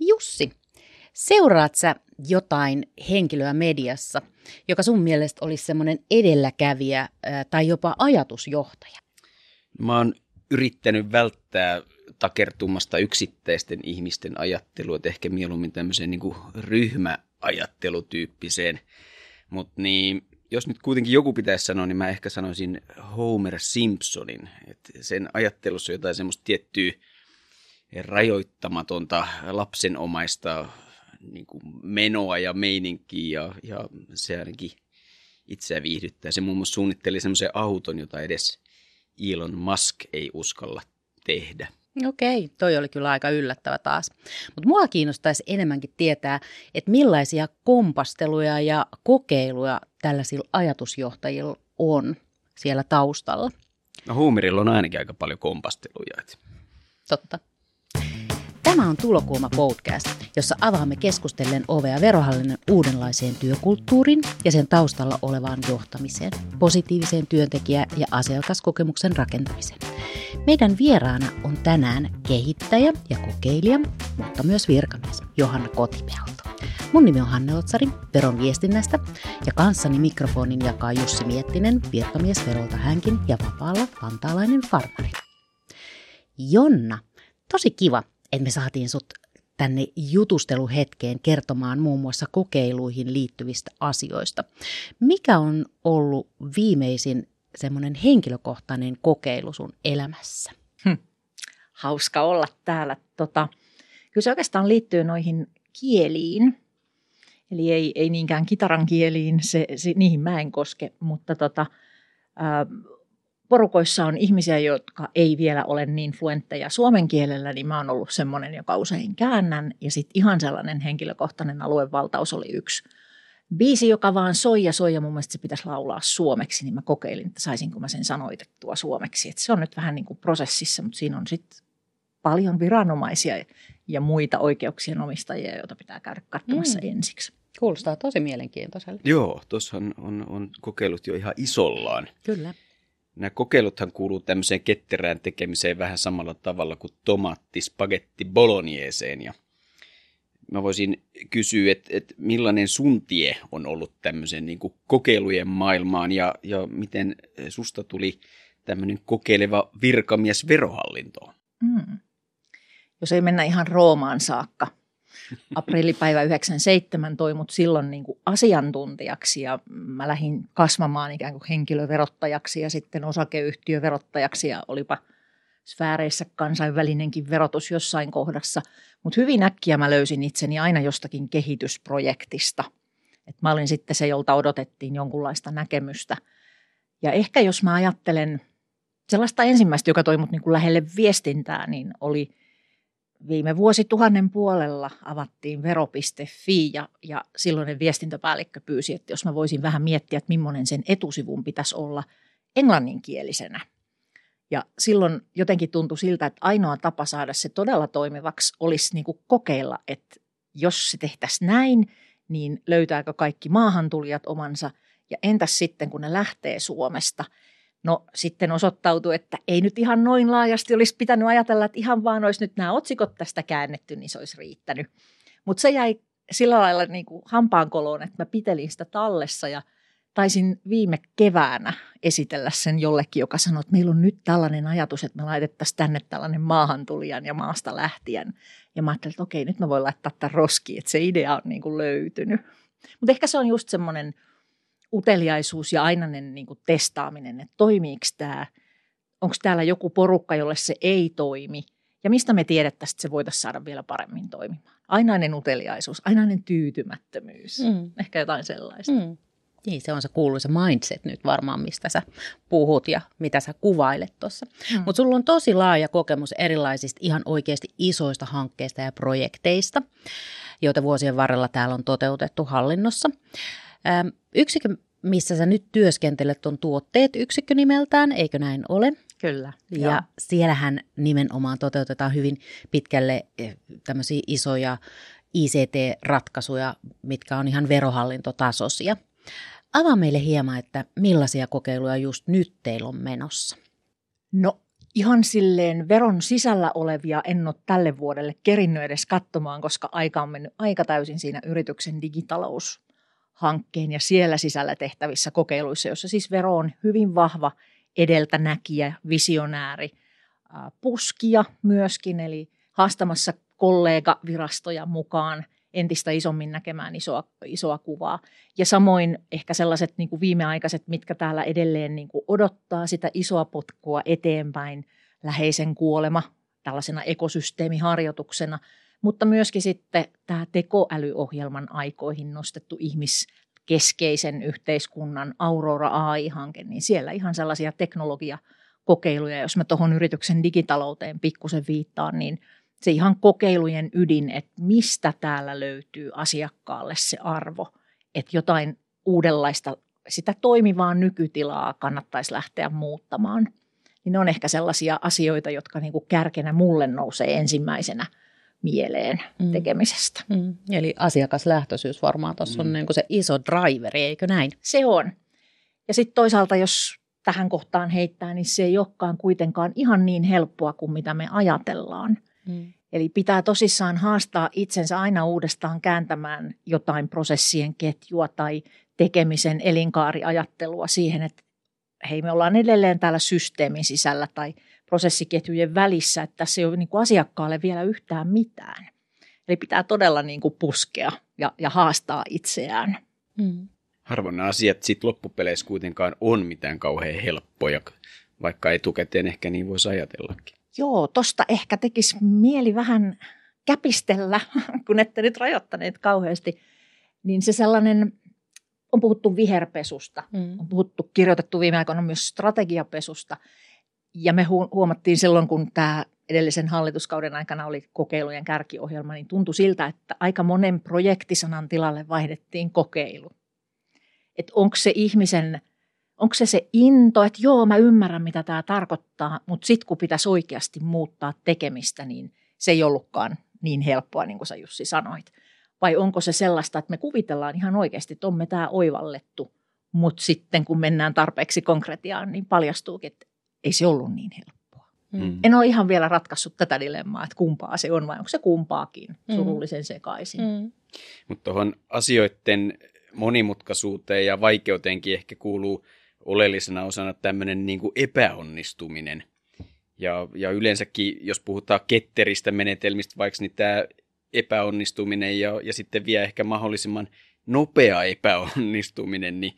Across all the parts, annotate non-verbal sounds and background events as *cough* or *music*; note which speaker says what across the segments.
Speaker 1: Jussi, seuraat sä jotain henkilöä mediassa, joka sun mielestä olisi semmoinen edelläkävijä tai jopa ajatusjohtaja?
Speaker 2: Mä oon yrittänyt välttää takertumasta yksittäisten ihmisten ajattelua, että ehkä mieluummin tämmöiseen niin ryhmäajattelutyyppiseen. Mutta niin, jos nyt kuitenkin joku pitäisi sanoa, niin mä ehkä sanoisin Homer Simpsonin. Että sen ajattelussa on jotain semmoista tiettyä rajoittamatonta lapsenomaista niin kuin menoa ja meininkiä ja, ja se ainakin itseä viihdyttää. Se muun muassa suunnitteli semmoisen auton, jota edes Elon Musk ei uskalla tehdä.
Speaker 1: Okei, toi oli kyllä aika yllättävä taas. Mutta mua kiinnostaisi enemmänkin tietää, että millaisia kompasteluja ja kokeiluja tällaisilla ajatusjohtajilla on siellä taustalla.
Speaker 2: No Huumirilla on ainakin aika paljon kompasteluja.
Speaker 1: Totta. Tämä on Tulokuuma podcast, jossa avaamme keskustellen ovea verohallinnon uudenlaiseen työkulttuuriin ja sen taustalla olevaan johtamiseen, positiiviseen työntekijä- ja asiakaskokemuksen rakentamiseen. Meidän vieraana on tänään kehittäjä ja kokeilija, mutta myös virkamies Johanna Kotipelto. Mun nimi on Hanne Otsari, veron viestinnästä, ja kanssani mikrofonin jakaa Jussi Miettinen, virkamies verolta hänkin ja vapaalla vantaalainen farmari. Jonna, tosi kiva, että me saatiin sut tänne jutusteluhetkeen kertomaan muun muassa kokeiluihin liittyvistä asioista. Mikä on ollut viimeisin semmoinen henkilökohtainen kokeilu sun elämässä? Hm.
Speaker 3: Hauska olla täällä. Tota, kyllä se oikeastaan liittyy noihin kieliin. Eli ei, ei niinkään kitaran kieliin, se, se, niihin mä en koske, mutta tota, ää, porukoissa on ihmisiä, jotka ei vielä ole niin fluentteja suomen kielellä, niin mä oon ollut semmoinen, joka usein käännän. Ja sitten ihan sellainen henkilökohtainen aluevaltaus oli yksi biisi, joka vaan soi ja soi ja mun mielestä se pitäisi laulaa suomeksi, niin mä kokeilin, että saisinko mä sen sanoitettua suomeksi. Et se on nyt vähän niin kuin prosessissa, mutta siinä on sitten paljon viranomaisia ja muita oikeuksien omistajia, joita pitää käydä katsomassa mm. ensiksi.
Speaker 1: Kuulostaa tosi mielenkiintoiselta.
Speaker 2: Joo, tuossa on, on, on kokeilut jo ihan isollaan.
Speaker 1: Kyllä.
Speaker 2: Nämä kokeiluthan kuuluu tämmöiseen ketterään tekemiseen vähän samalla tavalla kuin tomaatti, spagetti. Ja mä voisin kysyä, että, että millainen sun tie on ollut tämmöisen niin kuin kokeilujen maailmaan ja, ja miten susta tuli tämmöinen kokeileva virkamies verohallintoon? Mm.
Speaker 3: Jos ei mennä ihan Roomaan saakka, aprillipäivä 97 toi mut silloin niin kuin asiantuntijaksi ja mä lähdin kasvamaan ikään kuin henkilöverottajaksi ja sitten osakeyhtiöverottajaksi ja olipa sfääreissä kansainvälinenkin verotus jossain kohdassa. Mutta hyvin äkkiä mä löysin itseni aina jostakin kehitysprojektista. Et mä olin sitten se, jolta odotettiin jonkunlaista näkemystä. Ja ehkä jos mä ajattelen sellaista ensimmäistä, joka toi mut niin kuin lähelle viestintää, niin oli – viime vuosituhannen puolella avattiin vero.fi ja, ja silloinen viestintäpäällikkö pyysi, että jos mä voisin vähän miettiä, että millainen sen etusivun pitäisi olla englanninkielisenä. Ja silloin jotenkin tuntui siltä, että ainoa tapa saada se todella toimivaksi olisi niin kuin kokeilla, että jos se tehtäisiin näin, niin löytääkö kaikki maahantulijat omansa ja entäs sitten kun ne lähtee Suomesta – No sitten osoittautui, että ei nyt ihan noin laajasti olisi pitänyt ajatella, että ihan vaan olisi nyt nämä otsikot tästä käännetty, niin se olisi riittänyt. Mutta se jäi sillä lailla niin kuin hampaankoloon, että mä pitelin sitä tallessa ja taisin viime keväänä esitellä sen jollekin, joka sanoi, että meillä on nyt tällainen ajatus, että me laitettaisiin tänne tällainen maahantulijan ja maasta lähtien. Ja mä ajattelin, että okei, nyt mä voin laittaa tämän roskiin, että se idea on niin kuin löytynyt. Mutta ehkä se on just semmoinen – uteliaisuus ja ainainen niin kuin testaaminen, että toimiiko tämä, onko täällä joku porukka, jolle se ei toimi ja mistä me tiedettäisiin, että se voitaisiin saada vielä paremmin toimimaan. Ainainen uteliaisuus, ainainen tyytymättömyys, mm. ehkä jotain sellaista. Mm.
Speaker 1: Niin, se on se kuuluisa mindset nyt varmaan, mistä sä puhut ja mitä sä kuvailet tuossa. Mm. Mutta sulla on tosi laaja kokemus erilaisista ihan oikeasti isoista hankkeista ja projekteista, joita vuosien varrella täällä on toteutettu hallinnossa. Yksikö, missä sä nyt työskentelet, on tuotteet yksikkö nimeltään, eikö näin ole?
Speaker 3: Kyllä.
Speaker 1: Ja joo. siellähän nimenomaan toteutetaan hyvin pitkälle eh, tämmöisiä isoja ICT-ratkaisuja, mitkä on ihan verohallintotasoisia. Avaa meille hieman, että millaisia kokeiluja just nyt teillä on menossa?
Speaker 3: No ihan silleen veron sisällä olevia en ole tälle vuodelle kerinnyt edes katsomaan, koska aika on mennyt aika täysin siinä yrityksen digitaloushankkeen ja siellä sisällä tehtävissä kokeiluissa, jossa siis vero on hyvin vahva edeltänäkijä, visionääri, puskia myöskin, eli haastamassa kollega-virastoja mukaan entistä isommin näkemään isoa, isoa kuvaa. Ja samoin ehkä sellaiset niin kuin viimeaikaiset, mitkä täällä edelleen niin kuin odottaa sitä isoa potkua eteenpäin, läheisen kuolema tällaisena ekosysteemiharjoituksena, mutta myöskin sitten tämä tekoälyohjelman aikoihin nostettu ihmiskeskeisen yhteiskunnan Aurora AI-hanke, niin siellä ihan sellaisia teknologiakokeiluja, jos mä tuohon yrityksen digitalouteen pikkusen viittaan, niin – se ihan kokeilujen ydin, että mistä täällä löytyy asiakkaalle se arvo, että jotain uudenlaista, sitä toimivaa nykytilaa kannattaisi lähteä muuttamaan. Niin ne on ehkä sellaisia asioita, jotka niin kuin kärkenä mulle nousee ensimmäisenä mieleen mm. tekemisestä.
Speaker 1: Mm. Eli asiakaslähtöisyys varmaan tuossa mm. on niin kuin se iso driveri, eikö näin?
Speaker 3: Se on. Ja sitten toisaalta, jos tähän kohtaan heittää, niin se ei olekaan kuitenkaan ihan niin helppoa kuin mitä me ajatellaan. Mm. Eli pitää tosissaan haastaa itsensä aina uudestaan kääntämään jotain prosessien ketjua tai tekemisen elinkaariajattelua siihen, että hei me ollaan edelleen täällä systeemin sisällä tai prosessiketjujen välissä, että tässä ei ole niin kuin asiakkaalle vielä yhtään mitään. Eli pitää todella niin kuin puskea ja, ja haastaa itseään.
Speaker 2: Mm. Harvoin nämä asiat sitten loppupeleissä kuitenkaan on mitään kauhean helppoja, vaikka etukäteen ehkä niin voisi ajatellakin.
Speaker 3: Joo, tosta ehkä tekisi mieli vähän käpistellä, *laughs* kun ette nyt rajoittaneet kauheasti. Niin se sellainen, on puhuttu viherpesusta, mm. on puhuttu, kirjoitettu viime aikoina myös strategiapesusta. Ja me huomattiin silloin, kun tämä edellisen hallituskauden aikana oli kokeilujen kärkiohjelma, niin tuntui siltä, että aika monen projektisanan tilalle vaihdettiin kokeilu. Että onko se ihmisen onko se se into, että joo, mä ymmärrän, mitä tämä tarkoittaa, mutta sitten kun pitäisi oikeasti muuttaa tekemistä, niin se ei ollutkaan niin helppoa, niin kuin sä Jussi sanoit. Vai onko se sellaista, että me kuvitellaan ihan oikeasti, että on me tämä oivallettu, mutta sitten kun mennään tarpeeksi konkretiaan, niin paljastuukin, että ei se ollut niin helppoa. Mm. En ole ihan vielä ratkaissut tätä dilemmaa, että kumpaa se on vai onko se kumpaakin mm. surullisen sekaisin. Mm.
Speaker 2: Mutta tuohon asioiden monimutkaisuuteen ja vaikeuteenkin ehkä kuuluu oleellisena osana tämmöinen niin kuin epäonnistuminen. Ja, ja yleensäkin, jos puhutaan ketteristä menetelmistä, vaikka niin tämä epäonnistuminen ja, ja sitten vielä ehkä mahdollisimman nopea epäonnistuminen, niin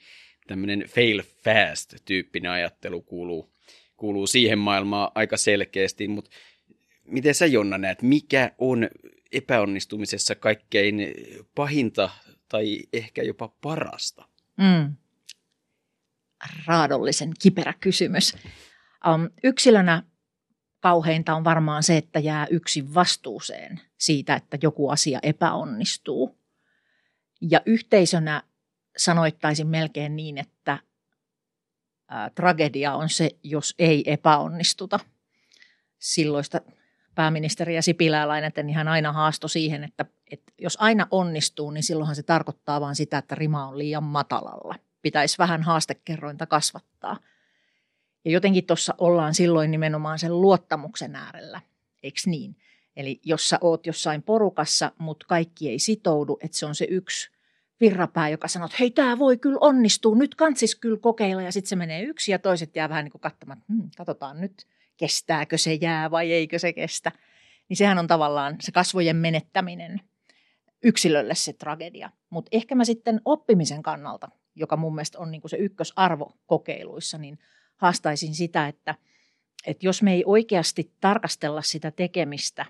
Speaker 2: tämmöinen fail fast-tyyppinen ajattelu kuuluu, kuuluu siihen maailmaan aika selkeästi, mutta miten sä Jonna näet, mikä on epäonnistumisessa kaikkein pahinta tai ehkä jopa parasta? Mm
Speaker 3: raadollisen kiperä kysymys. Um, yksilönä kauheinta on varmaan se, että jää yksin vastuuseen siitä, että joku asia epäonnistuu. Ja yhteisönä sanoittaisin melkein niin, että tragedia on se, jos ei epäonnistuta. Silloista pääministeriä Sipilää lainaten niin hän aina haasto siihen, että, että jos aina onnistuu, niin silloinhan se tarkoittaa vain sitä, että rima on liian matalalla – pitäisi vähän haastekerrointa kasvattaa. Ja jotenkin tuossa ollaan silloin nimenomaan sen luottamuksen äärellä, eikö niin? Eli jos sä oot jossain porukassa, mutta kaikki ei sitoudu, että se on se yksi virrapää, joka sanoo, että hei, tämä voi kyllä onnistua, nyt kansis kyllä kokeilla, ja sitten se menee yksi, ja toiset jää vähän niin kuin katsomaan, että hmm, katsotaan nyt, kestääkö se jää vai eikö se kestä. Niin sehän on tavallaan se kasvojen menettäminen yksilölle se tragedia. Mutta ehkä mä sitten oppimisen kannalta joka mun mielestä on niin kuin se ykkösarvo kokeiluissa, niin haastaisin sitä, että, että jos me ei oikeasti tarkastella sitä tekemistä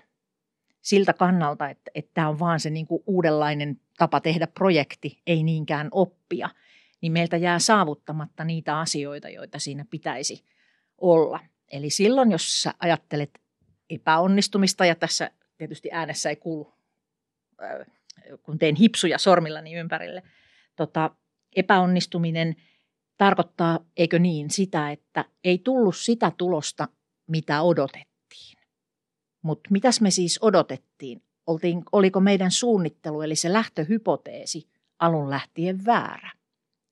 Speaker 3: siltä kannalta, että, että tämä on vaan se niin kuin uudenlainen tapa tehdä projekti, ei niinkään oppia, niin meiltä jää saavuttamatta niitä asioita, joita siinä pitäisi olla. Eli silloin, jos sä ajattelet epäonnistumista, ja tässä tietysti äänessä ei kuulu, kun teen hipsuja sormillani ympärille, tota, epäonnistuminen tarkoittaa, eikö niin, sitä, että ei tullut sitä tulosta, mitä odotettiin. Mutta mitäs me siis odotettiin? Oltiin, oliko meidän suunnittelu, eli se lähtöhypoteesi alun lähtien väärä?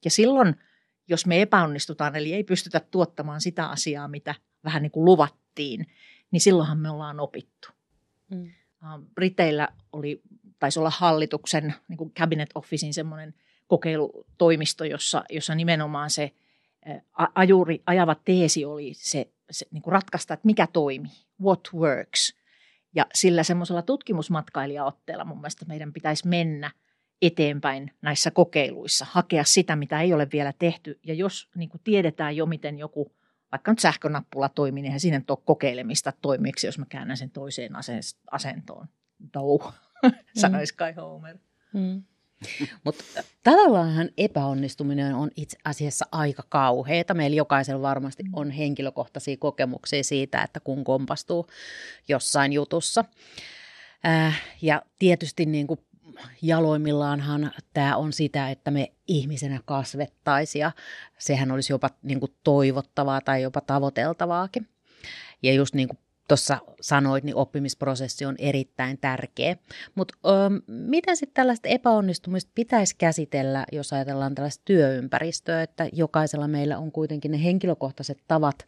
Speaker 3: Ja silloin, jos me epäonnistutaan, eli ei pystytä tuottamaan sitä asiaa, mitä vähän niin kuin luvattiin, niin silloinhan me ollaan opittu. Mm. Briteillä oli, taisi olla hallituksen niin kuin cabinet officein semmoinen kokeilutoimisto, jossa, jossa nimenomaan se ajuri, ajava teesi oli se, se niin kuin ratkaista, että mikä toimii, what works. Ja sillä semmoisella tutkimusmatkailijaotteella mun mielestä meidän pitäisi mennä eteenpäin näissä kokeiluissa, hakea sitä, mitä ei ole vielä tehty. Ja jos niin kuin tiedetään jo, miten joku vaikka nyt sähkönappula toimii, niin siinä nyt ole kokeilemista toimiiksi, jos mä käännän sen toiseen asentoon. No, *laughs* sanoisi Kai Homer. Mm.
Speaker 1: Mutta tavallaan epäonnistuminen on itse asiassa aika kauheata. Meillä jokaisella varmasti mm. on henkilökohtaisia kokemuksia siitä, että kun kompastuu jossain jutussa. Äh, ja tietysti niin kuin jaloimmillaanhan tämä on sitä, että me ihmisenä kasvettaisiin ja sehän olisi jopa niin kuin toivottavaa tai jopa tavoiteltavaakin. Ja just niin kuin tuossa sanoit, niin oppimisprosessi on erittäin tärkeä. Mutta miten sitten tällaista epäonnistumista pitäisi käsitellä, jos ajatellaan tällaista työympäristöä, että jokaisella meillä on kuitenkin ne henkilökohtaiset tavat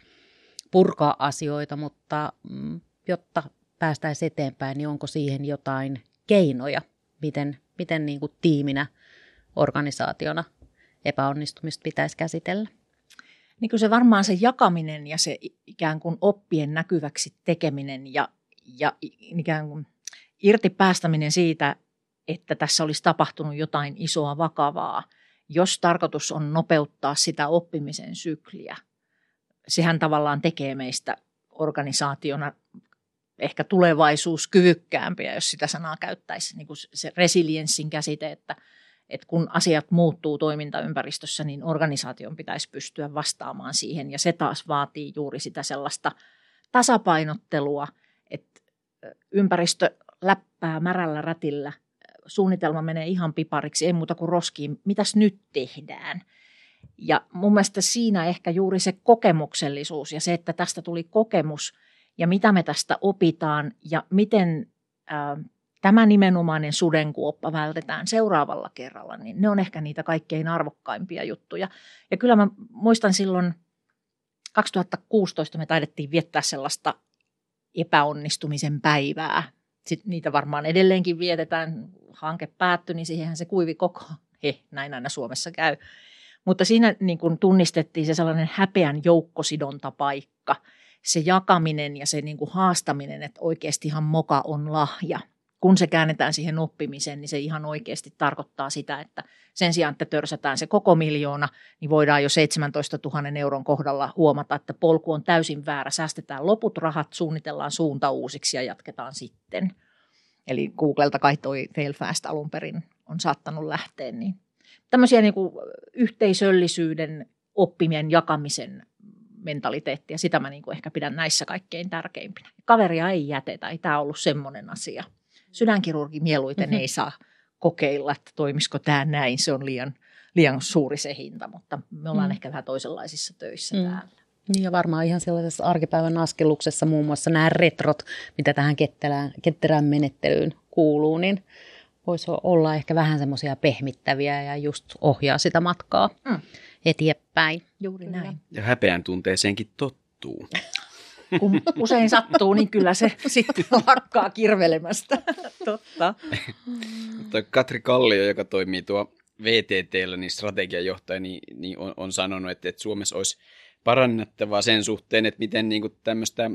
Speaker 1: purkaa asioita, mutta mm, jotta päästäisiin eteenpäin, niin onko siihen jotain keinoja, miten, miten niin kuin tiiminä, organisaationa epäonnistumista pitäisi käsitellä?
Speaker 3: Niin kuin se varmaan se jakaminen ja se ikään kuin oppien näkyväksi tekeminen ja, ja ikään kuin irti päästäminen siitä, että tässä olisi tapahtunut jotain isoa vakavaa, jos tarkoitus on nopeuttaa sitä oppimisen sykliä. Sehän tavallaan tekee meistä organisaationa ehkä tulevaisuuskyvykkäämpiä, jos sitä sanaa käyttäisi, niin kuin se resilienssin käsite, että – että kun asiat muuttuu toimintaympäristössä, niin organisaation pitäisi pystyä vastaamaan siihen. Ja se taas vaatii juuri sitä sellaista tasapainottelua, että ympäristö läppää märällä rätillä, suunnitelma menee ihan pipariksi, ei muuta kuin roskiin, mitäs nyt tehdään. Ja mun mielestä siinä ehkä juuri se kokemuksellisuus ja se, että tästä tuli kokemus ja mitä me tästä opitaan ja miten tämä nimenomainen sudenkuoppa vältetään seuraavalla kerralla, niin ne on ehkä niitä kaikkein arvokkaimpia juttuja. Ja kyllä mä muistan silloin 2016 me taidettiin viettää sellaista epäonnistumisen päivää. Sitten niitä varmaan edelleenkin vietetään. Hanke päättyi, niin siihenhän se kuivi koko. He, näin aina Suomessa käy. Mutta siinä niin kuin tunnistettiin se sellainen häpeän joukkosidontapaikka, se jakaminen ja se niin kuin haastaminen, että oikeastihan moka on lahja – kun se käännetään siihen oppimiseen, niin se ihan oikeasti tarkoittaa sitä, että sen sijaan, että törsätään se koko miljoona, niin voidaan jo 17 000 euron kohdalla huomata, että polku on täysin väärä. Säästetään loput rahat, suunnitellaan suunta uusiksi ja jatketaan sitten. Eli Googlelta kai toi Fail Fast alun perin on saattanut lähteä. Niin tämmöisiä niin kuin yhteisöllisyyden, oppimien, jakamisen mentaliteettia, sitä mä niin kuin ehkä pidän näissä kaikkein tärkeimpinä. Kaveria ei jätetä, ei tämä ollut semmoinen asia – sydänkirurgi mieluiten mm-hmm. ei saa kokeilla, että toimisiko tämä näin, se on liian, liian suuri se hinta, mutta me ollaan mm. ehkä vähän toisenlaisissa töissä mm. täällä.
Speaker 1: Niin ja varmaan ihan sellaisessa arkipäivän askelluksessa muun muassa nämä retrot, mitä tähän ketterään, ketterään menettelyyn kuuluu, niin voisi olla ehkä vähän semmoisia pehmittäviä ja just ohjaa sitä matkaa mm. eteenpäin.
Speaker 3: Juuri näin.
Speaker 2: Ja häpeän tunteeseenkin tottuu.
Speaker 3: Kun usein sattuu, niin kyllä se *laughs* sitten lakkaa kirvelemästä. Totta.
Speaker 2: Katri Kallio, joka toimii tuo VTTllä, niin strategiajohtaja, niin, niin on, on sanonut, että, että Suomessa olisi parannettavaa sen suhteen, että miten niin kuin tämmöistä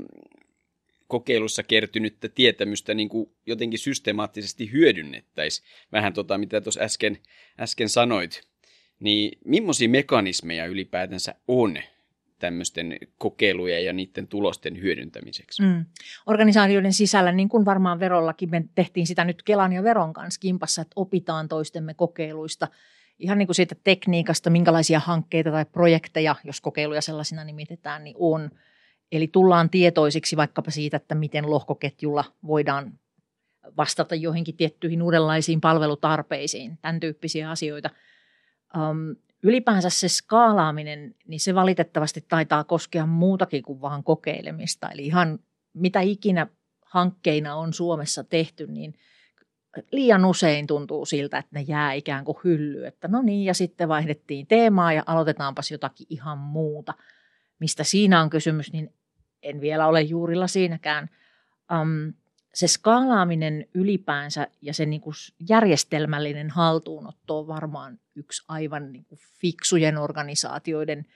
Speaker 2: kokeilussa kertynyttä tietämystä niin kuin jotenkin systemaattisesti hyödynnettäisiin. Vähän tota, mitä tuossa äsken, äsken sanoit. Niin millaisia mekanismeja ylipäätänsä on, tämmöisten kokeilujen ja niiden tulosten hyödyntämiseksi. Mm.
Speaker 3: Organisaatioiden sisällä, niin kuin varmaan verollakin, me tehtiin sitä nyt Kelan ja Veron kanssa kimpassa, että opitaan toistemme kokeiluista. Ihan niin kuin siitä tekniikasta, minkälaisia hankkeita tai projekteja, jos kokeiluja sellaisina nimitetään, niin on. Eli tullaan tietoisiksi vaikkapa siitä, että miten lohkoketjulla voidaan vastata joihinkin tiettyihin uudenlaisiin palvelutarpeisiin, tämän tyyppisiä asioita. Ylipäänsä se skaalaaminen, niin se valitettavasti taitaa koskea muutakin kuin vaan kokeilemista. Eli ihan mitä ikinä hankkeina on Suomessa tehty, niin liian usein tuntuu siltä, että ne jää ikään kuin hyllyyn. Että no niin, ja sitten vaihdettiin teemaa ja aloitetaanpas jotakin ihan muuta. Mistä siinä on kysymys, niin en vielä ole juurilla siinäkään. Um, se skaalaaminen ylipäänsä ja se niin kuin järjestelmällinen haltuunotto on varmaan yksi aivan niin kuin fiksujen organisaatioiden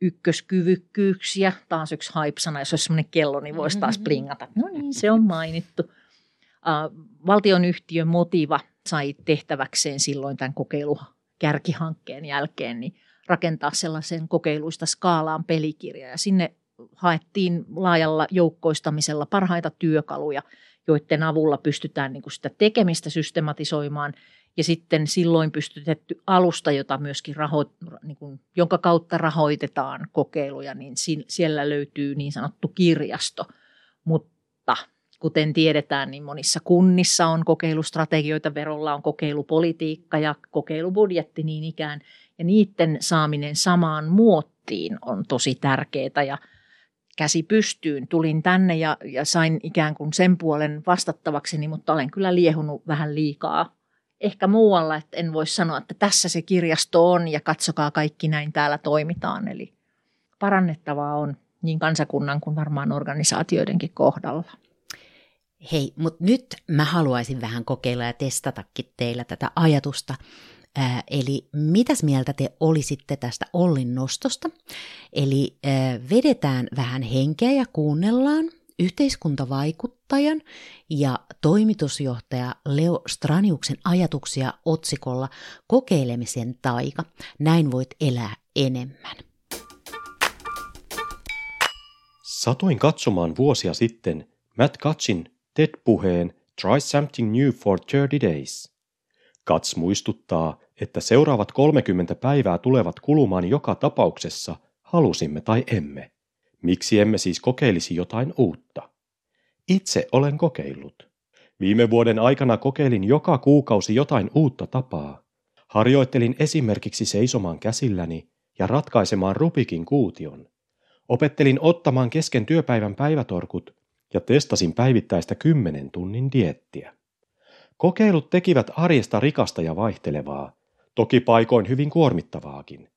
Speaker 3: ykköskyvykkyyksiä. Taas yksi hype-sana, jos olisi sellainen kello, niin voisi taas plingata. No niin, se on mainittu. Uh, valtionyhtiö Motiva sai tehtäväkseen silloin tämän kokeilu kärkihankkeen jälkeen niin rakentaa sellaisen kokeiluista skaalaan pelikirja. Ja sinne haettiin laajalla joukkoistamisella parhaita työkaluja, joiden avulla pystytään niin kuin sitä tekemistä systematisoimaan ja sitten silloin pystytetty alusta, jota myöskin raho, niin kuin, jonka kautta rahoitetaan kokeiluja, niin siellä löytyy niin sanottu kirjasto. Mutta kuten tiedetään, niin monissa kunnissa on kokeilustrategioita, verolla on kokeilupolitiikka ja kokeilubudjetti niin ikään. Ja niiden saaminen samaan muottiin on tosi tärkeää ja käsi pystyyn. Tulin tänne ja, ja sain ikään kuin sen puolen vastattavakseni, mutta olen kyllä liehunut vähän liikaa. Ehkä muualla, että en voi sanoa, että tässä se kirjasto on ja katsokaa kaikki näin täällä toimitaan. Eli parannettavaa on niin kansakunnan kuin varmaan organisaatioidenkin kohdalla.
Speaker 1: Hei, mutta nyt mä haluaisin vähän kokeilla ja testatakin teillä tätä ajatusta. Eli mitäs mieltä te olisitte tästä Ollin nostosta? Eli ää, vedetään vähän henkeä ja kuunnellaan yhteiskuntavaikuttajan ja toimitusjohtaja Leo Straniuksen ajatuksia otsikolla Kokeilemisen taika. Näin voit elää enemmän.
Speaker 4: Satuin katsomaan vuosia sitten Matt Katsin TED-puheen Try Something New for 30 Days. Kats muistuttaa, että seuraavat 30 päivää tulevat kulumaan joka tapauksessa, halusimme tai emme. Miksi emme siis kokeilisi jotain uutta? Itse olen kokeillut. Viime vuoden aikana kokeilin joka kuukausi jotain uutta tapaa. Harjoittelin esimerkiksi seisomaan käsilläni ja ratkaisemaan Rubikin kuution. Opettelin ottamaan kesken työpäivän päivätorkut ja testasin päivittäistä 10 tunnin diettiä. Kokeilut tekivät arjesta rikasta ja vaihtelevaa, toki paikoin hyvin kuormittavaakin.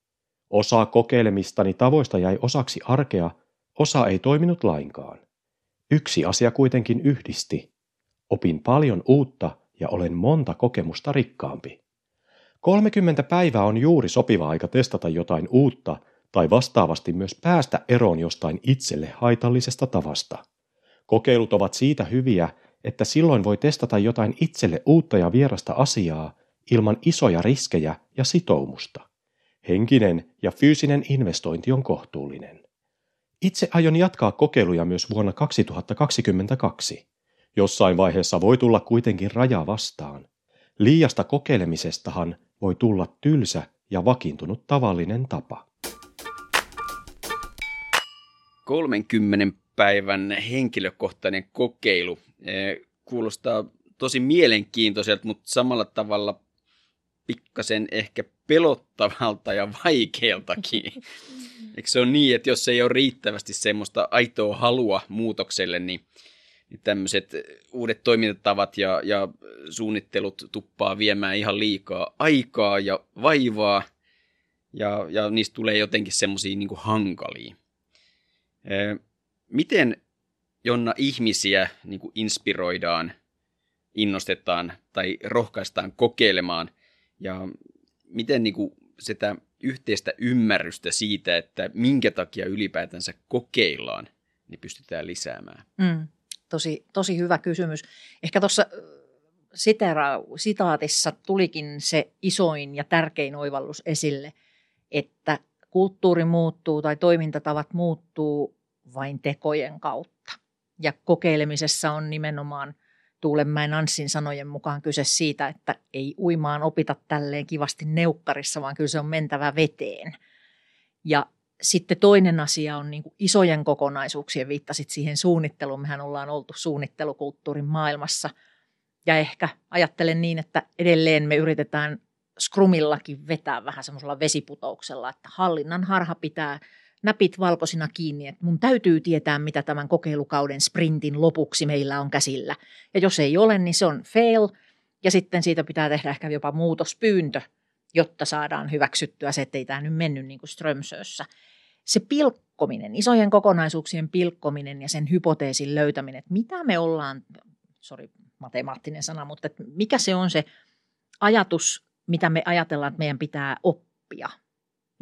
Speaker 4: Osa kokeilemistani tavoista jäi osaksi arkea, osa ei toiminut lainkaan. Yksi asia kuitenkin yhdisti. Opin paljon uutta ja olen monta kokemusta rikkaampi. 30 päivää on juuri sopiva aika testata jotain uutta tai vastaavasti myös päästä eroon jostain itselle haitallisesta tavasta. Kokeilut ovat siitä hyviä, että silloin voi testata jotain itselle uutta ja vierasta asiaa ilman isoja riskejä ja sitoumusta. Henkinen ja fyysinen investointi on kohtuullinen. Itse aion jatkaa kokeiluja myös vuonna 2022. Jossain vaiheessa voi tulla kuitenkin raja vastaan. Liiasta kokeilemisestahan voi tulla tylsä ja vakiintunut tavallinen tapa.
Speaker 2: 30 päivän henkilökohtainen kokeilu. Eh, kuulostaa tosi mielenkiintoiselta, mutta samalla tavalla pikkasen ehkä pelottavalta ja vaikealtakin. *laughs* Eikö se ole niin, että jos ei ole riittävästi semmoista aitoa halua muutokselle, niin, niin tämmöiset uudet toimintatavat ja, ja suunnittelut tuppaa viemään ihan liikaa aikaa ja vaivaa, ja, ja niistä tulee jotenkin semmoisia niin hankalia. Eh, miten, Jonna, ihmisiä niin kuin inspiroidaan, innostetaan tai rohkaistaan kokeilemaan ja miten niin kuin sitä yhteistä ymmärrystä siitä, että minkä takia ylipäätänsä kokeillaan, niin pystytään lisäämään?
Speaker 3: Mm, tosi, tosi hyvä kysymys. Ehkä tuossa sitaatissa tulikin se isoin ja tärkein oivallus esille, että kulttuuri muuttuu tai toimintatavat muuttuu vain tekojen kautta. Ja kokeilemisessa on nimenomaan Tuulenmäen Anssin sanojen mukaan kyse siitä, että ei uimaan opita tälleen kivasti neukkarissa, vaan kyllä se on mentävä veteen. Ja sitten toinen asia on niin isojen kokonaisuuksien, viittasit siihen suunnitteluun. Mehän ollaan oltu suunnittelukulttuurin maailmassa. Ja ehkä ajattelen niin, että edelleen me yritetään skrumillakin vetää vähän semmoisella vesiputouksella, että hallinnan harha pitää – näpit valkoisina kiinni, että mun täytyy tietää, mitä tämän kokeilukauden sprintin lopuksi meillä on käsillä. Ja jos ei ole, niin se on fail, ja sitten siitä pitää tehdä ehkä jopa muutospyyntö, jotta saadaan hyväksyttyä se, että ei tämä nyt mennyt niin kuin Strömsössä. Se pilkko pilkkominen, isojen kokonaisuuksien pilkkominen ja sen hypoteesin löytäminen, että mitä me ollaan, sori matemaattinen sana, mutta että mikä se on se ajatus, mitä me ajatellaan, että meidän pitää oppia,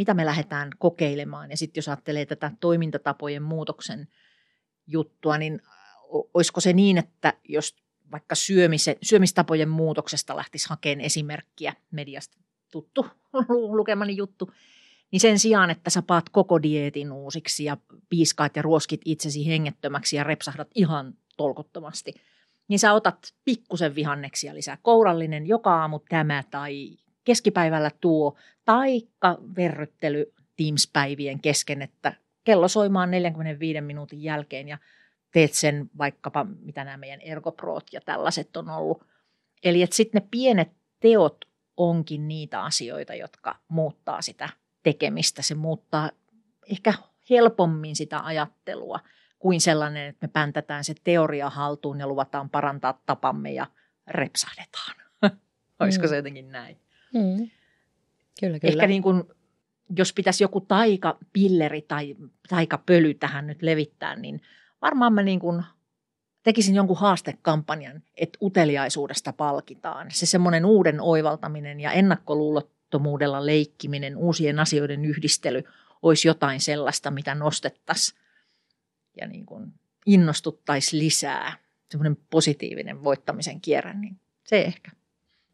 Speaker 3: mitä me lähdetään kokeilemaan. Ja sitten jos ajattelee tätä toimintatapojen muutoksen juttua, niin olisiko se niin, että jos vaikka syömisen, syömistapojen muutoksesta lähtisi hakemaan esimerkkiä mediasta tuttu *laughs* lukemani juttu, niin sen sijaan, että sä paat koko dieetin uusiksi ja piiskaat ja ruoskit itsesi hengettömäksi ja repsahdat ihan tolkottomasti, niin sä otat pikkusen vihanneksia lisää. Kourallinen joka aamu tämä tai keskipäivällä tuo, taikka verryttely Teams-päivien kesken, että kello soimaan 45 minuutin jälkeen ja teet sen vaikkapa, mitä nämä meidän ergoproot ja tällaiset on ollut. Eli että sitten ne pienet teot onkin niitä asioita, jotka muuttaa sitä tekemistä. Se muuttaa ehkä helpommin sitä ajattelua kuin sellainen, että me päntätään se teoria haltuun ja luvataan parantaa tapamme ja repsahdetaan. *laughs* Olisiko se mm. jotenkin näin?
Speaker 1: Mm. Kyllä, kyllä.
Speaker 3: Ehkä niin kuin, jos pitäisi joku taikapilleri tai taikapöly tähän nyt levittää, niin varmaan mä niin kuin tekisin jonkun haastekampanjan, että uteliaisuudesta palkitaan. Se semmoinen uuden oivaltaminen ja ennakkoluulottomuudella leikkiminen, uusien asioiden yhdistely olisi jotain sellaista, mitä nostettaisiin ja niin kuin innostuttaisiin lisää. Semmoinen positiivinen voittamisen kierre, niin se ehkä.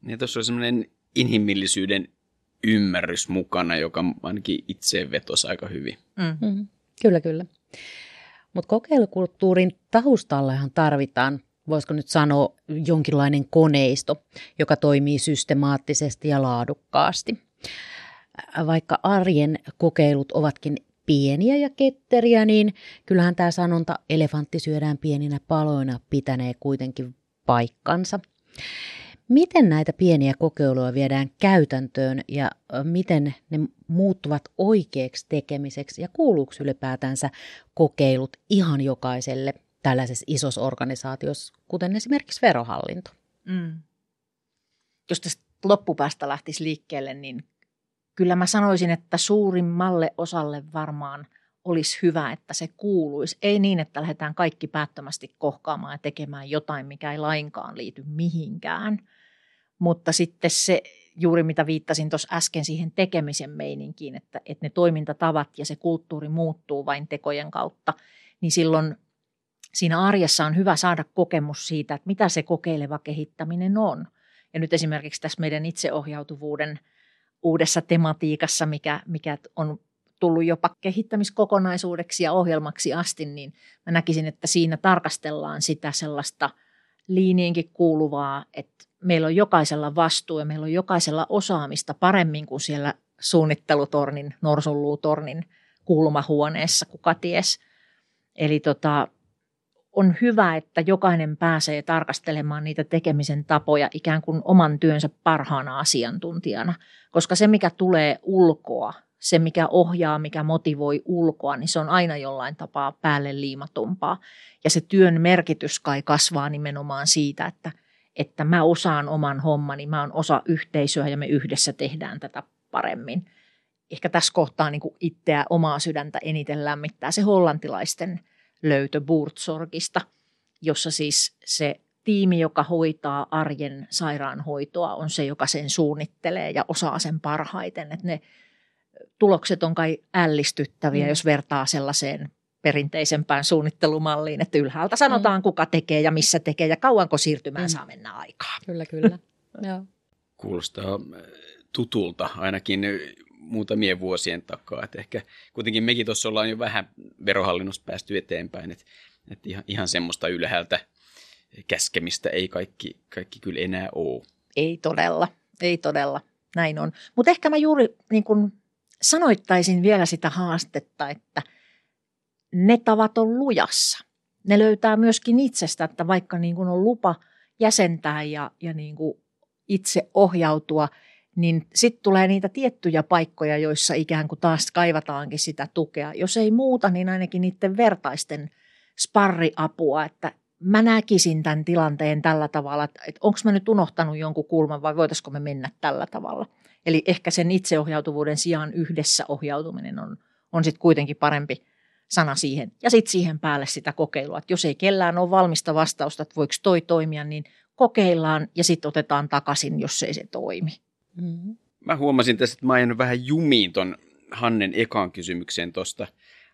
Speaker 2: Niin tuossa on semmoinen inhimillisyyden ymmärrys mukana, joka ainakin itse vetosi aika hyvin.
Speaker 1: Mm. Mm. Kyllä, kyllä. Mutta kokeilukulttuurin taustallahan tarvitaan, voisiko nyt sanoa, jonkinlainen koneisto, joka toimii systemaattisesti ja laadukkaasti. Vaikka arjen kokeilut ovatkin pieniä ja ketteriä, niin kyllähän tämä sanonta elefantti syödään pieninä paloina pitänee kuitenkin paikkansa. Miten näitä pieniä kokeiluja viedään käytäntöön ja miten ne muuttuvat oikeaksi tekemiseksi ja kuuluuko ylipäätänsä kokeilut ihan jokaiselle tällaisessa isossa organisaatiossa, kuten esimerkiksi verohallinto? Mm.
Speaker 3: Jos tästä loppupäästä lähtisi liikkeelle, niin kyllä mä sanoisin, että suurimmalle osalle varmaan olisi hyvä, että se kuuluisi. Ei niin, että lähdetään kaikki päättömästi kohkaamaan ja tekemään jotain, mikä ei lainkaan liity mihinkään – mutta sitten se juuri mitä viittasin tuossa äsken siihen tekemisen meininkiin, että, että ne toimintatavat ja se kulttuuri muuttuu vain tekojen kautta, niin silloin siinä arjessa on hyvä saada kokemus siitä, että mitä se kokeileva kehittäminen on. Ja nyt esimerkiksi tässä meidän itseohjautuvuuden uudessa tematiikassa, mikä, mikä on tullut jopa kehittämiskokonaisuudeksi ja ohjelmaksi asti, niin mä näkisin, että siinä tarkastellaan sitä sellaista liiniinkin kuuluvaa, että meillä on jokaisella vastuu ja meillä on jokaisella osaamista paremmin kuin siellä suunnittelutornin, norsunluutornin kulmahuoneessa, kuka ties. Eli tota, on hyvä, että jokainen pääsee tarkastelemaan niitä tekemisen tapoja ikään kuin oman työnsä parhaana asiantuntijana, koska se mikä tulee ulkoa, se mikä ohjaa, mikä motivoi ulkoa, niin se on aina jollain tapaa päälle liimatumpaa. Ja se työn merkitys kai kasvaa nimenomaan siitä, että – että mä osaan oman hommani, mä oon osa yhteisöä ja me yhdessä tehdään tätä paremmin. Ehkä tässä kohtaa niin itseä omaa sydäntä eniten lämmittää se hollantilaisten löytö Burtsorgista, jossa siis se tiimi, joka hoitaa arjen sairaanhoitoa, on se, joka sen suunnittelee ja osaa sen parhaiten. Että ne tulokset on kai ällistyttäviä, mm. jos vertaa sellaiseen perinteisempään suunnittelumalliin, että ylhäältä sanotaan, mm. kuka tekee ja missä tekee ja kauanko siirtymään mm. saa mennä aikaa.
Speaker 1: Kyllä, kyllä. *laughs* Joo.
Speaker 2: Kuulostaa äh, tutulta ainakin muutamien vuosien takaa. Että ehkä kuitenkin mekin tuossa ollaan jo vähän verohallinnosta päästy eteenpäin, että, että ihan, ihan semmoista ylhäältä käskemistä ei kaikki, kaikki kyllä enää ole.
Speaker 3: Ei todella, ei todella, näin on. Mutta ehkä mä juuri niin kun sanoittaisin vielä sitä haastetta, että – ne tavat on lujassa. Ne löytää myöskin itsestä, että vaikka niin kuin on lupa jäsentää ja, ja niin kuin itse ohjautua, niin sitten tulee niitä tiettyjä paikkoja, joissa ikään kuin taas kaivataankin sitä tukea. Jos ei muuta, niin ainakin niiden vertaisten sparriapua, että mä näkisin tämän tilanteen tällä tavalla, että, onko mä nyt unohtanut jonkun kulman vai voitaisiko me mennä tällä tavalla. Eli ehkä sen itseohjautuvuuden sijaan yhdessä ohjautuminen on, on sitten kuitenkin parempi sana siihen. Ja sitten siihen päälle sitä kokeilua, että jos ei kellään ole valmista vastausta, että voiko toi toimia, niin kokeillaan ja sitten otetaan takaisin, jos ei se toimi.
Speaker 2: Mm-hmm. Mä huomasin tässä, että mä ajan vähän jumiin ton Hannen ekaan kysymykseen tuosta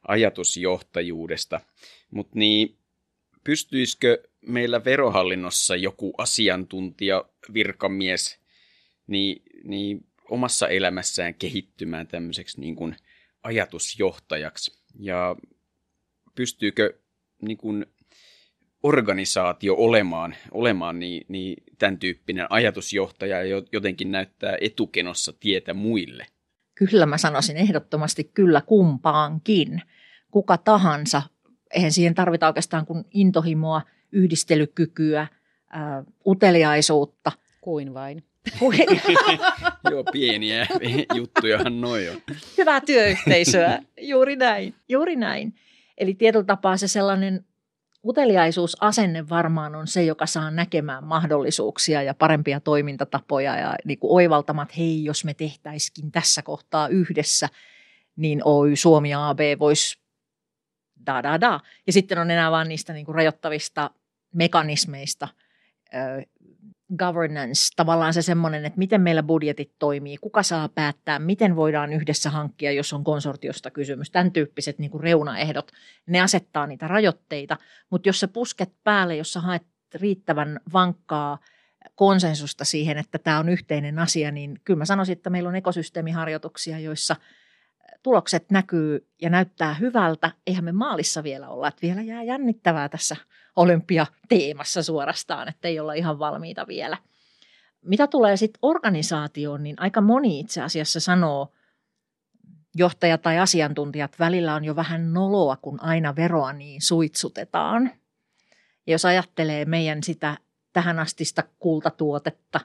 Speaker 2: ajatusjohtajuudesta. Mutta niin, pystyisikö meillä verohallinnossa joku asiantuntija, virkamies, niin, niin omassa elämässään kehittymään tämmöiseksi niin kuin ajatusjohtajaksi? Ja pystyykö niin kuin organisaatio olemaan, olemaan niin, niin tämän tyyppinen ajatusjohtaja ja jotenkin näyttää etukenossa tietä muille?
Speaker 3: Kyllä mä sanoisin ehdottomasti kyllä kumpaankin. Kuka tahansa, eihän siihen tarvita oikeastaan kuin intohimoa, yhdistelykykyä, ää, uteliaisuutta.
Speaker 1: Kuin vain. *laughs*
Speaker 2: Joo, pieniä *laughs* juttujahan noin on.
Speaker 3: Hyvää työyhteisöä, juuri näin, juuri näin. Eli tietyllä tapaa se sellainen uteliaisuusasenne varmaan on se, joka saa näkemään mahdollisuuksia ja parempia toimintatapoja ja niin kuin oivaltamat, että hei, jos me tehtäisikin tässä kohtaa yhdessä, niin Oy Suomi AB voisi da da da. Ja sitten on enää vain niistä niin kuin rajoittavista mekanismeista, governance, tavallaan se semmoinen, että miten meillä budjetit toimii, kuka saa päättää, miten voidaan yhdessä hankkia, jos on konsortiosta kysymys. Tämän tyyppiset niin kuin reunaehdot, ne asettaa niitä rajoitteita, mutta jos sä pusket päälle, jos sä haet riittävän vankkaa konsensusta siihen, että tämä on yhteinen asia, niin kyllä mä sanoisin, että meillä on ekosysteemiharjoituksia, joissa tulokset näkyy ja näyttää hyvältä. Eihän me maalissa vielä olla, että vielä jää jännittävää tässä – olympiateemassa suorastaan, että ei olla ihan valmiita vielä. Mitä tulee sitten organisaatioon, niin aika moni itse asiassa sanoo, johtaja tai asiantuntijat välillä on jo vähän noloa, kun aina veroa niin suitsutetaan. Ja jos ajattelee meidän sitä tähän astista kultatuotetta,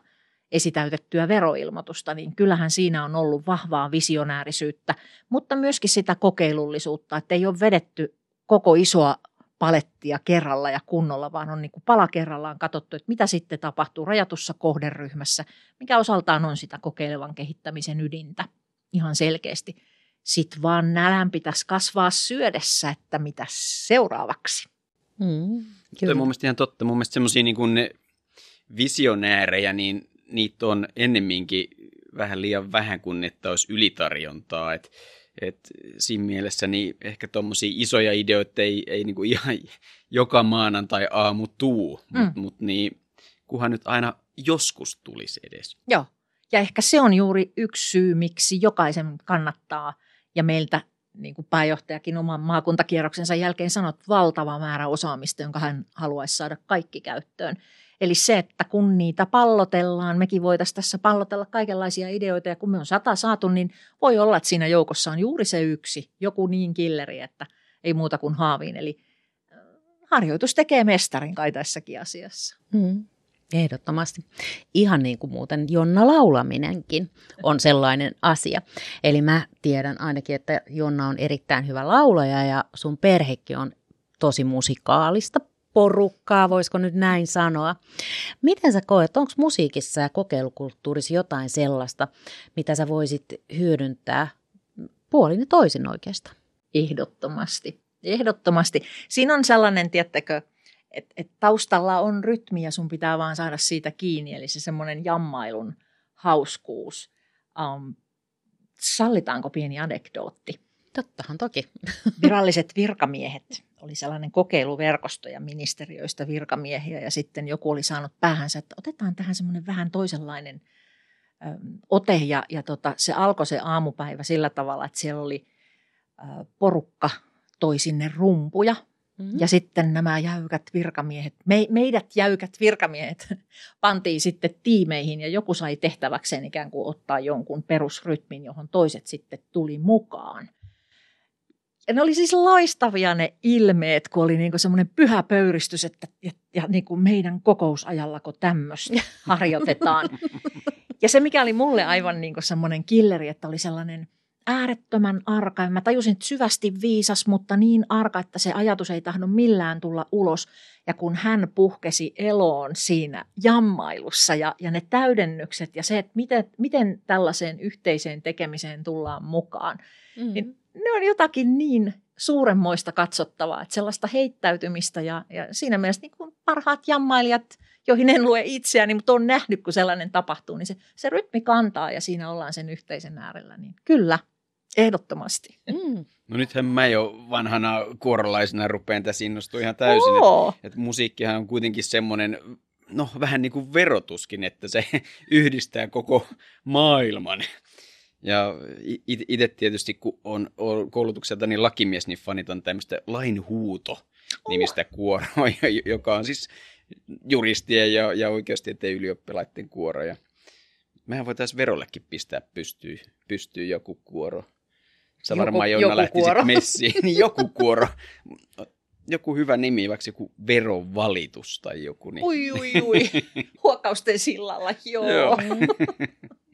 Speaker 3: esitäytettyä veroilmoitusta, niin kyllähän siinä on ollut vahvaa visionäärisyyttä, mutta myöskin sitä kokeilullisuutta, että ei ole vedetty koko isoa palettia kerralla ja kunnolla, vaan on niin kuin pala kerrallaan katsottu, että mitä sitten tapahtuu rajatussa kohderyhmässä, mikä osaltaan on sitä kokeilevan kehittämisen ydintä ihan selkeästi. Sitten vaan nälän pitäisi kasvaa syödessä, että mitä seuraavaksi.
Speaker 2: Mm, kyllä. on mun mielestä ihan totta. Mun mielestä semmoisia niin kuin ne visionäärejä, niin niitä on ennemminkin vähän liian vähän kuin että olisi ylitarjontaa. Että et siinä mielessä niin ehkä tuommoisia isoja ideoita ei, ei niinku ihan joka maanantai aamu tuu, mm. mutta mut niin, kunhan nyt aina joskus tulisi edes.
Speaker 3: Joo, ja ehkä se on juuri yksi syy, miksi jokaisen kannattaa ja meiltä niin kuin pääjohtajakin oman maakuntakierroksensa jälkeen sanot valtava määrä osaamista, jonka hän haluaisi saada kaikki käyttöön. Eli se, että kun niitä pallotellaan, mekin voitaisiin tässä pallotella kaikenlaisia ideoita ja kun me on sata saatu, niin voi olla, että siinä joukossa on juuri se yksi, joku niin killeri, että ei muuta kuin haaviin. Eli äh, harjoitus tekee mestarin kai tässäkin asiassa. Hmm.
Speaker 1: Ehdottomasti. Ihan niin kuin muuten Jonna laulaminenkin on sellainen asia. Eli mä tiedän ainakin, että Jonna on erittäin hyvä laulaja ja sun perhekin on tosi musikaalista porukkaa, voisiko nyt näin sanoa. Miten sä koet, onko musiikissa ja kokeilukulttuurissa jotain sellaista, mitä sä voisit hyödyntää puolin ja toisin oikeastaan?
Speaker 3: Ehdottomasti. Ehdottomasti. Siinä on sellainen, tiettäkö, että et taustalla on rytmi ja sun pitää vaan saada siitä kiinni, eli se semmoinen jammailun hauskuus. Um, sallitaanko pieni anekdootti?
Speaker 1: Tottahan toki. *laughs*
Speaker 3: Viralliset virkamiehet oli sellainen kokeiluverkosto ja ministeriöistä virkamiehiä ja sitten joku oli saanut päähänsä, että otetaan tähän semmoinen vähän toisenlainen ö, ote ja, ja tota, se alkoi se aamupäivä sillä tavalla, että siellä oli ö, porukka toi sinne rumpuja mm-hmm. ja sitten nämä jäykät virkamiehet, me, meidät jäykät virkamiehet *laughs* pantiin sitten tiimeihin ja joku sai tehtäväkseen ikään kuin ottaa jonkun perusrytmin, johon toiset sitten tuli mukaan. Ja ne oli siis loistavia ne ilmeet, kun oli niinku semmoinen pyhä pöyristys, että ja, ja niinku meidän kokousajallako tämmöistä *laughs* harjoitetaan. Ja se, mikä oli mulle aivan niinku semmoinen killeri, että oli sellainen äärettömän arka. Mä tajusin, että syvästi viisas, mutta niin arka, että se ajatus ei tahdo millään tulla ulos. Ja kun hän puhkesi eloon siinä jammailussa ja, ja ne täydennykset ja se, että miten, miten tällaiseen yhteiseen tekemiseen tullaan mukaan, mm. niin ne on jotakin niin suuremmoista katsottavaa, että sellaista heittäytymistä ja, ja siinä mielessä niin kuin parhaat jammailijat, joihin en lue itseäni, mutta on nähnyt, kun sellainen tapahtuu, niin se, se rytmi kantaa ja siinä ollaan sen yhteisen äärellä. Niin kyllä, ehdottomasti.
Speaker 1: Mm.
Speaker 2: No nythän mä jo vanhana kuorolaisena rupean tässä innostua ihan täysin.
Speaker 3: Oo.
Speaker 2: Että, että musiikkihan on kuitenkin semmoinen, no vähän niin kuin verotuskin, että se *laughs* yhdistää koko maailman. Ja itse tietysti, kun on, on koulutukselta niin lakimies, niin fanitan tämmöistä lainhuuto nimistä kuoroa, joka on siis juristien ja, ja oikeustieteen ylioppilaiden kuoro. Ja mehän voitaisiin verollekin pistää pystyy, pystyy joku kuoro. Sä
Speaker 3: Joku-
Speaker 2: varmaan Jonna lähtisit *laughs* messiin. Niin joku kuoro. Joku hyvä nimi, vaikka joku verovalitus tai joku. Niin.
Speaker 3: Ui, ui, ui. *laughs* Huokausten sillalla, joo.
Speaker 2: Joo. *laughs*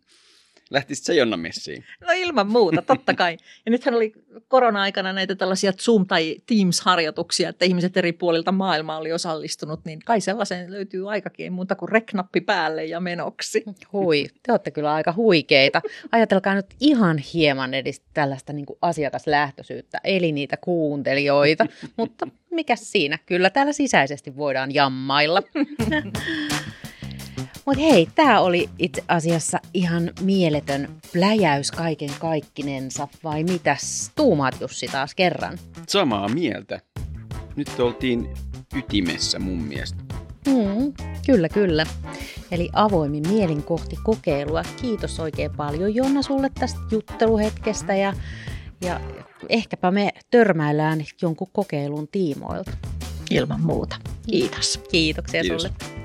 Speaker 2: Lähtisit sä Jonna messiin?
Speaker 3: No ilman muuta, totta *laughs* kai. Ja nythän oli korona-aikana näitä tällaisia Zoom- tai Teams-harjoituksia, että ihmiset eri puolilta maailmaa oli osallistunut, niin kai sellaisen löytyy aikakin, ei muuta kuin reknappi päälle ja menoksi.
Speaker 1: Hui, te olette kyllä aika huikeita. Ajatelkaa nyt ihan hieman edes tällaista niin kuin asiakaslähtöisyyttä, eli niitä kuuntelijoita. Mutta mikä siinä? Kyllä täällä sisäisesti voidaan jammailla. *laughs* Mutta hei, tämä oli itse asiassa ihan mieletön pläjäys kaiken kaikkinensa, vai mitäs tuumaat Jussi taas kerran?
Speaker 2: Samaa mieltä. Nyt oltiin ytimessä mun mielestä.
Speaker 1: Mm, kyllä, kyllä. Eli avoimin mielin kohti kokeilua. Kiitos oikein paljon Jonna sulle tästä jutteluhetkestä ja, ja ehkäpä me törmäillään jonkun kokeilun tiimoilta.
Speaker 3: Ilman muuta. Kiitos.
Speaker 1: Kiitoksia
Speaker 2: Kiitos.
Speaker 1: sulle.